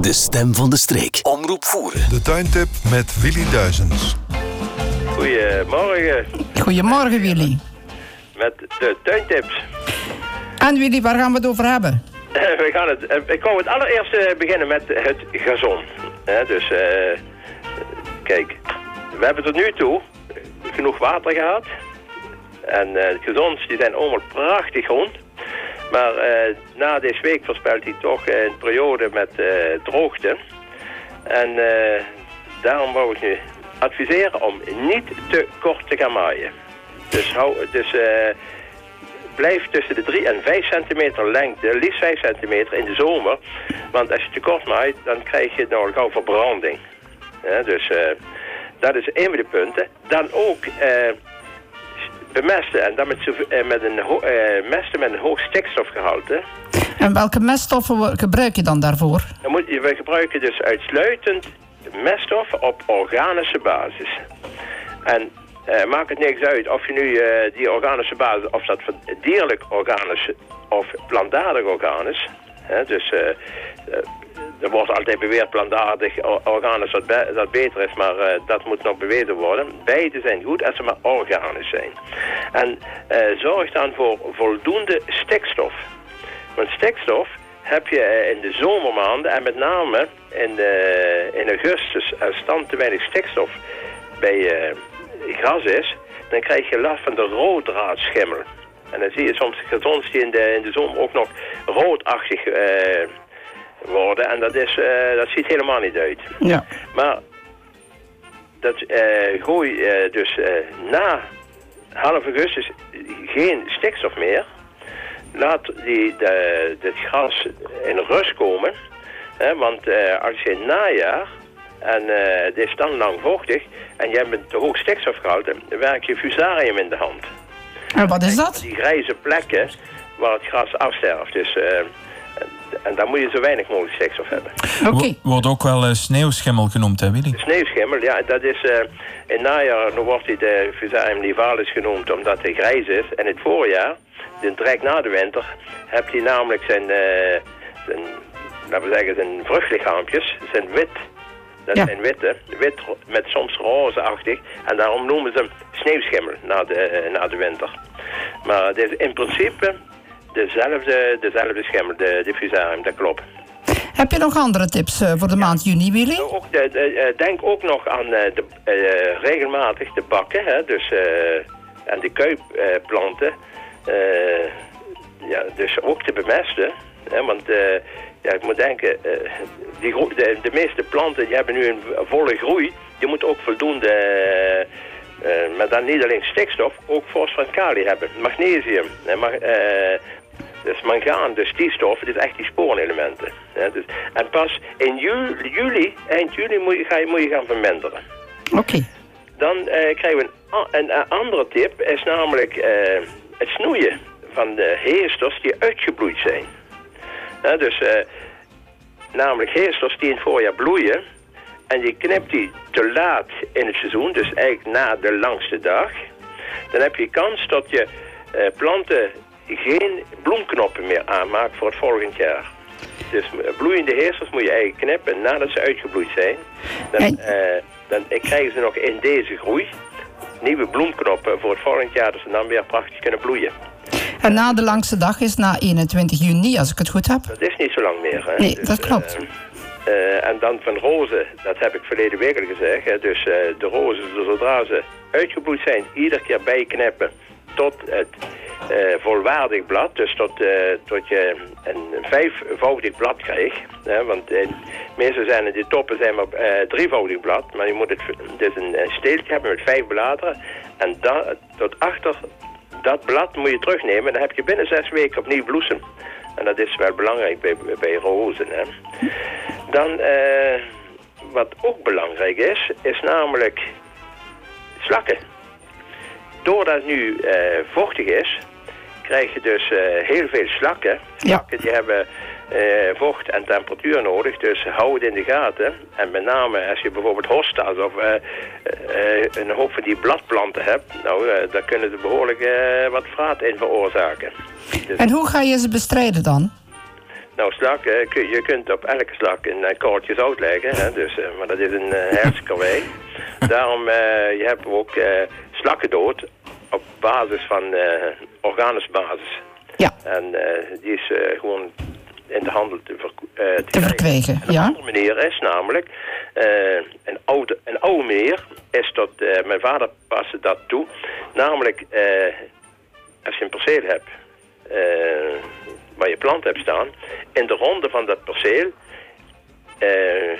De stem van de streek. Omroep voeren. De tuintip met Willy Duizens. Goedemorgen. Goedemorgen, Willy. Met de tuintips. En Willy, waar gaan we het over hebben? We gaan het, eh, ik wou het allereerst eh, beginnen met het gazon. Hè, dus, eh, kijk, we hebben tot nu toe genoeg water gehad. En eh, de gazons die zijn allemaal prachtig groen. Maar eh, na deze week voorspelt hij toch een periode met eh, droogte. En eh, daarom wou ik nu adviseren om niet te kort te gaan maaien. Dus, hou, dus blijf tussen de 3 en 5 centimeter lengte, liefst 5 centimeter in de zomer. Want als je te kort maait, dan krijg je nogal gauw verbranding. Dus dat is een van de punten. Dan ook bemesten en dan met, eh, met een eh, mesten met een hoog stikstofgehalte. En welke meststoffen gebruik je dan daarvoor? Dan moet we gebruiken dus uitsluitend meststoffen op organische basis. En eh, maakt het niks uit of je nu eh, die organische basis, of dat van dierlijk organisch of plantaardig organisch. Hè, dus eh, er wordt altijd beweerd plantaardig organisch dat, dat beter is, maar eh, dat moet nog bewezen worden. Beide zijn goed als ze maar organisch zijn. En eh, zorg dan voor voldoende stikstof. Want stikstof heb je eh, in de zomermaanden en met name in, in augustus als dan te weinig stikstof bij gras is, dan krijg je last van de roodraadschimmel. En dan zie je soms gazons die in de, in de zomer ook nog roodachtig worden. En dat, is, eh, dat ziet helemaal niet uit. Ja. Maar dat eh, gooi eh, dus na half augustus geen stikstof meer. Laat die, de, het gras in rust komen. Hè, want als je in het najaar, en eh, het is dan lang vochtig, en je hebt een te hoog stikstofgehalte, dan werk je fusarium in de hand. En wat is dat? Die grijze plekken waar het gras afsterft. Dus, en, daar moet je zo weinig mogelijk stikstof hebben. Oké. Wo- Wordt ook wel eh, sneeuwschimmel genoemd, hè Willy? Sneeuwschimmel, ja, dat is eh, in het najaar dan wordt hij de Fusarium nivalis genoemd omdat hij grijs is. En in het voorjaar, de direct na de winter, heb hij namelijk zijn, eh, zijn laten we zeggen, zijn vruchtlichaampjes, zijn wit. Dat Ja. zijn witte, wit met soms rozeachtig. En daarom noemen ze hem sneeuwschimmel na de, na de winter. Maar het is in principe dezelfde, dezelfde schimmel, de, de Fusarium, dat klopt. Heb je nog andere tips eh, voor de maand juni, Willy? Ook de, de, eh, denk ook nog aan eh, de, regelmatig de bakken, hè, dus, en de kuipplanten. Eh, ja, dus ook te bemesten. Hè, want ja, ik moet denken, die, de, de meeste planten die hebben nu een volle groei. Je moet ook voldoende, maar dan niet alleen stikstof, ook fosfor en kalium hebben. Magnesium. En mag, dus mangaan, dus die stoffen, dit is echt die spoorenelementen. hè, dus, en pas in juli, juli eind juli, moet je, ga je, moet je gaan verminderen. Oké. Dan eh, krijgen we een, a- een, eh, andere tip, is namelijk eh, het snoeien van de heesters die uitgebloeid zijn. Dus eh, namelijk heesters die in het voorjaar bloeien en je knipt die te laat in het seizoen, dus eigenlijk na de langste dag, dan heb je kans dat je eh, planten geen bloemknoppen meer aanmaakt voor het volgend jaar. Dus bloeiende heesters moet je eigenlijk knippen nadat ze uitgebloeid zijn. Dan, eh, dan krijgen ze nog in deze groei nieuwe bloemknoppen voor het volgend jaar, dat ze dan weer prachtig kunnen bloeien. En na de langste dag is na 21 juni, als ik het goed heb. Dat is niet zo lang meer. Hè? Nee, dat klopt. eh, eh, en dan van rozen, dat heb ik verleden week al gezegd. Hè? Dus de rozen, zodra ze uitgebloeid zijn, iedere keer bijknippen tot het volwaardig blad. Dus tot, eh, tot je een vijfvoudig blad krijgt. Want eh, meestal zijn de toppen zijn maar eh, drievoudig blad. Maar je moet het dus een, steeltje hebben met vijf bladeren. En da, tot achter dat blad moet je terugnemen. Dan heb je binnen zes weken opnieuw bloesem. En dat is wel belangrijk bij, bij rozen. Hè. Dan, eh, wat ook belangrijk is, is namelijk slakken. Doordat het nu eh, vochtig is, krijg je dus eh, heel veel slakken. Slakken die hebben eh, vocht en temperatuur nodig, dus hou het in de gaten. En met name als je bijvoorbeeld hosta's of eh, een hoop van die bladplanten hebt, nou, daar kunnen ze behoorlijk eh, wat vraat in veroorzaken. Dus, En hoe ga je ze bestrijden dan? Nou, slak, je kunt op elke slak een korreltje zout leggen, hè, dus, maar dat is een hersenkarwei. Daarom, je hebt ook slakkendood op basis van organische basis. Ja. En eh, die is eh, gewoon in de handel te, verk- eh, te, een ja. andere manier is namelijk, een, oude, een oude meneer is tot, eh, mijn vader paste dat toe, namelijk als je een perceel hebt waar je plant hebt staan, in de ronde van dat perceel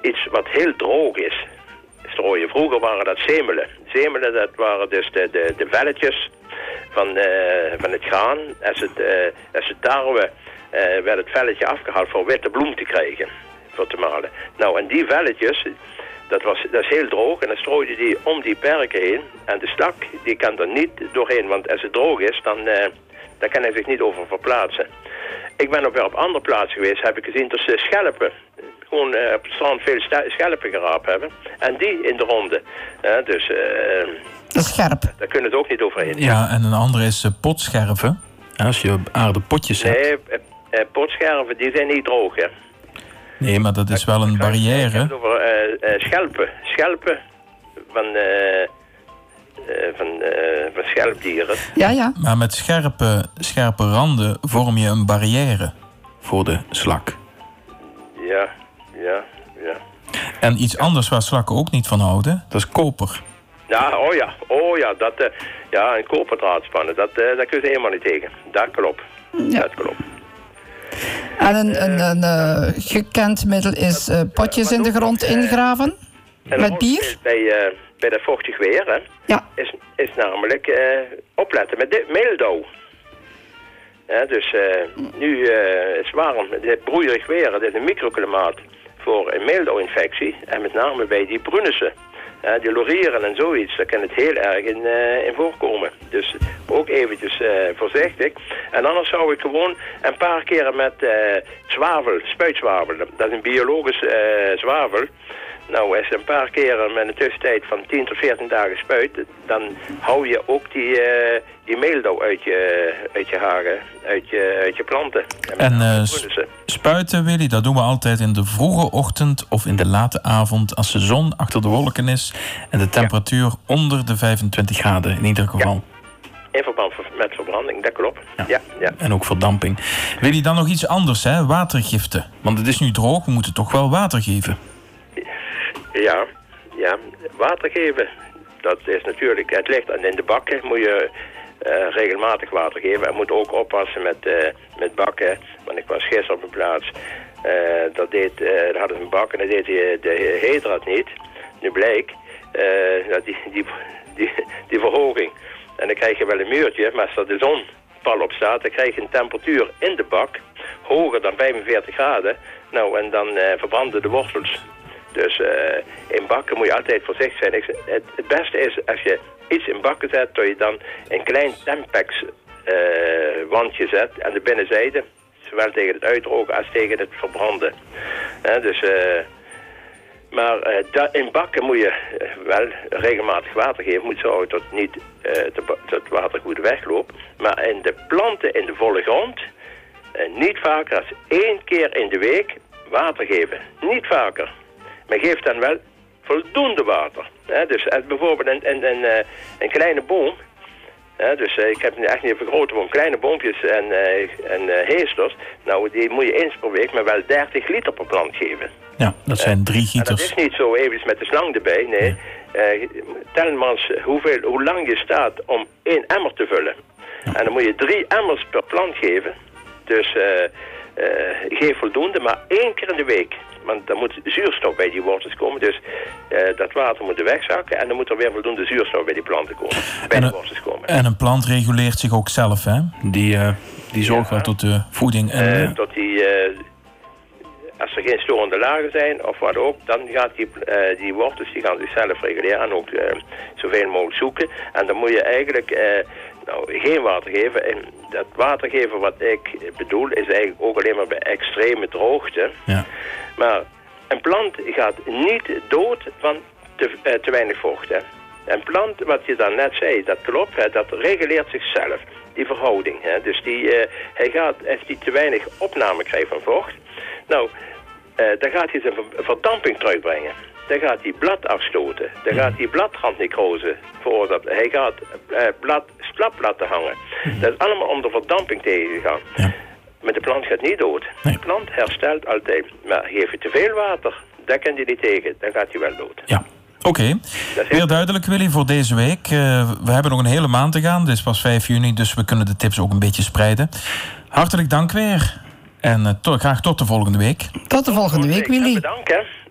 iets wat heel droog is strooien. Vroeger waren dat zemelen. Zemelen, dat waren dus de, de, de velletjes van, eh, van het graan. Als eh, als het tarwe eh, werd het velletje afgehaald voor witte bloem te krijgen. Voor te malen. Nou, en die velletjes, dat, was, dat is heel droog. En dan strooide die om die perken heen. En de slak, die kan er niet doorheen. Want als het droog is, dan, eh, dan kan hij zich niet over verplaatsen. Ik ben ook weer op andere plaatsen geweest. Heb ik gezien dat ze schelpen gewoon eh, op het strand veel schelpen geraapt hebben. En die in de ronde. Dus eh, Dat is scherp. daar kunnen ze ook niet overheen. Ja, en een andere is eh, potscherven. Als je aardepotjes hebt. Nee, eh, eh, potscherven die zijn niet droog. Hè. Nee, maar dat is wel een Ik heb barrière. het over eh, eh, schelpen. Schelpen van, eh, eh, van, eh, van schelpdieren. Ja, ja. Maar met scherpe, scherpe randen vorm je een barrière voor de slak. Ja. En iets anders waar slakken ook niet van houden, dat is koper. Ja, oh ja, oh ja, dat, eh, ja, een koperdraadspannen, dat, eh daar kun je helemaal niet tegen. Dat klopt, Ja. dat klopt. En een, een, een eh, gekend middel is eh, potjes in de grond ingraven. En Met een bier? Bij, eh, bij dat vochtig weer, hè, Ja. is, is namelijk eh, opletten met meeldauw. Ja, dus eh, nu eh, is het warm, het is broeierig weer, het is een microklimaat voor een meeldauwinfectie. En met name bij die brunussen. Ja, die lorieren en zoiets, daar kan het heel erg in, eh, in voorkomen. Dus ook eventjes eh, voorzichtig. En anders zou ik gewoon een paar keren met zwavel, spuitzwavel, dat is een biologisch zwavel. Nou, als je een paar keren met een tussentijd van 10 tot 14 dagen spuit, dan hou je ook die, die meeldauw uit je, uit je hagen, uit je, uit je planten. En s- brunussen. spuiten, Willy, dat doen we altijd in de vroege ochtend of in de late avond als de zon achter de wolken is en de temperatuur onder de 25 graden in ieder geval. In verband met verbranding, dat klopt. Ja, ja. En ook verdamping. Willy, dan nog iets anders, hè? Watergiften. Want het is nu droog, we moeten toch wel water geven. Ja, ja, water geven. Dat is natuurlijk, het ligt aan in de bakken moet je regelmatig water geven. En moet ook oppassen met, eh, met bakken. Want ik was gisteren op een plaats. eh, dat deed, eh, daar hadden ze een bak en dat deed de, de heterad niet. Nu bleek eh, dat die, die, die, die verhoging. En dan krijg je wel een muurtje, maar als er de zon pal op staat, dan krijg je een temperatuur in de bak hoger dan 45 graden. Nou, en dan eh, verbranden de wortels. Dus eh, in bakken moet je altijd voorzichtig zijn. Ik, het, beste is als je iets in bakken zet, dat je dan een klein Tempex eh, wandje zet aan de binnenzijde. Zowel tegen het uitdrogen als tegen het verbranden. Hè, dus, eh, maar eh, in bakken moet je eh, wel regelmatig water geven. Moet zorgen dat niet eh dat water goed wegloopt. Maar in de planten in de volle grond eh, niet vaker als één keer in de week water geven. Niet vaker. Maar geef dan wel voldoende water. Hè? Dus als bijvoorbeeld een, een, een, eh, een kleine boom. Hè? Dus eh, ik heb echt niet over grote boom. Kleine boompjes en, eh en eh, heesters. Nou, die moet je eens per week maar wel 30 liter per plant geven. Ja, dat zijn drie En dat gieters. is niet zo even met de slang erbij. Nee. Eh, tel maar eens hoeveel, hoe lang je staat om één emmer te vullen. En dan moet je drie emmers per plant geven. Dus eh, eh, geef voldoende, maar één keer in de week. Want dan moet zuurstof bij die wortels komen. Dus eh, dat water moet er wegzakken. En dan moet er weer voldoende zuurstof bij die planten komen. Bij En, de wortels komen. En een plant reguleert zich ook zelf, hè? Die, eh, die zorgt wel tot de voeding. En, tot die, als er geen storende lagen zijn of wat ook, dan gaat die, die wortels die gaan zichzelf reguleren en ook zoveel mogelijk zoeken. En dan moet je eigenlijk nou, geen water geven. En dat water geven wat ik bedoel is eigenlijk ook alleen maar bij extreme droogte. ja. Maar een plant gaat niet dood van te, eh, te weinig vocht. Hè. Een plant, wat je dan net zei, dat klopt, hè, dat reguleert zichzelf. die verhouding. Hè. Dus die, eh, hij gaat, als hij te weinig opname krijgt van vocht, nou, eh, dan gaat hij zijn ver- verdamping terugbrengen. Dan gaat hij blad afstoten. Dan gaat hij bladrandnecrose veroorzaken. Hij gaat eh, blad, slap laten hangen. Dat is allemaal om de verdamping tegen te gaan. Ja. Maar de plant gaat niet dood. Nee. De plant herstelt altijd. Maar geef je te veel water, daar kan hij niet tegen. Dan gaat hij wel dood. Ja. Oké, weer duidelijk Willy voor deze week. Eh, we hebben nog een hele maand te gaan. Dit is pas 5 juni, dus we kunnen de tips ook een beetje spreiden. Hartelijk dank weer. En eh, to- graag tot de volgende week. Tot de volgende week, Willy. Bedankt hè.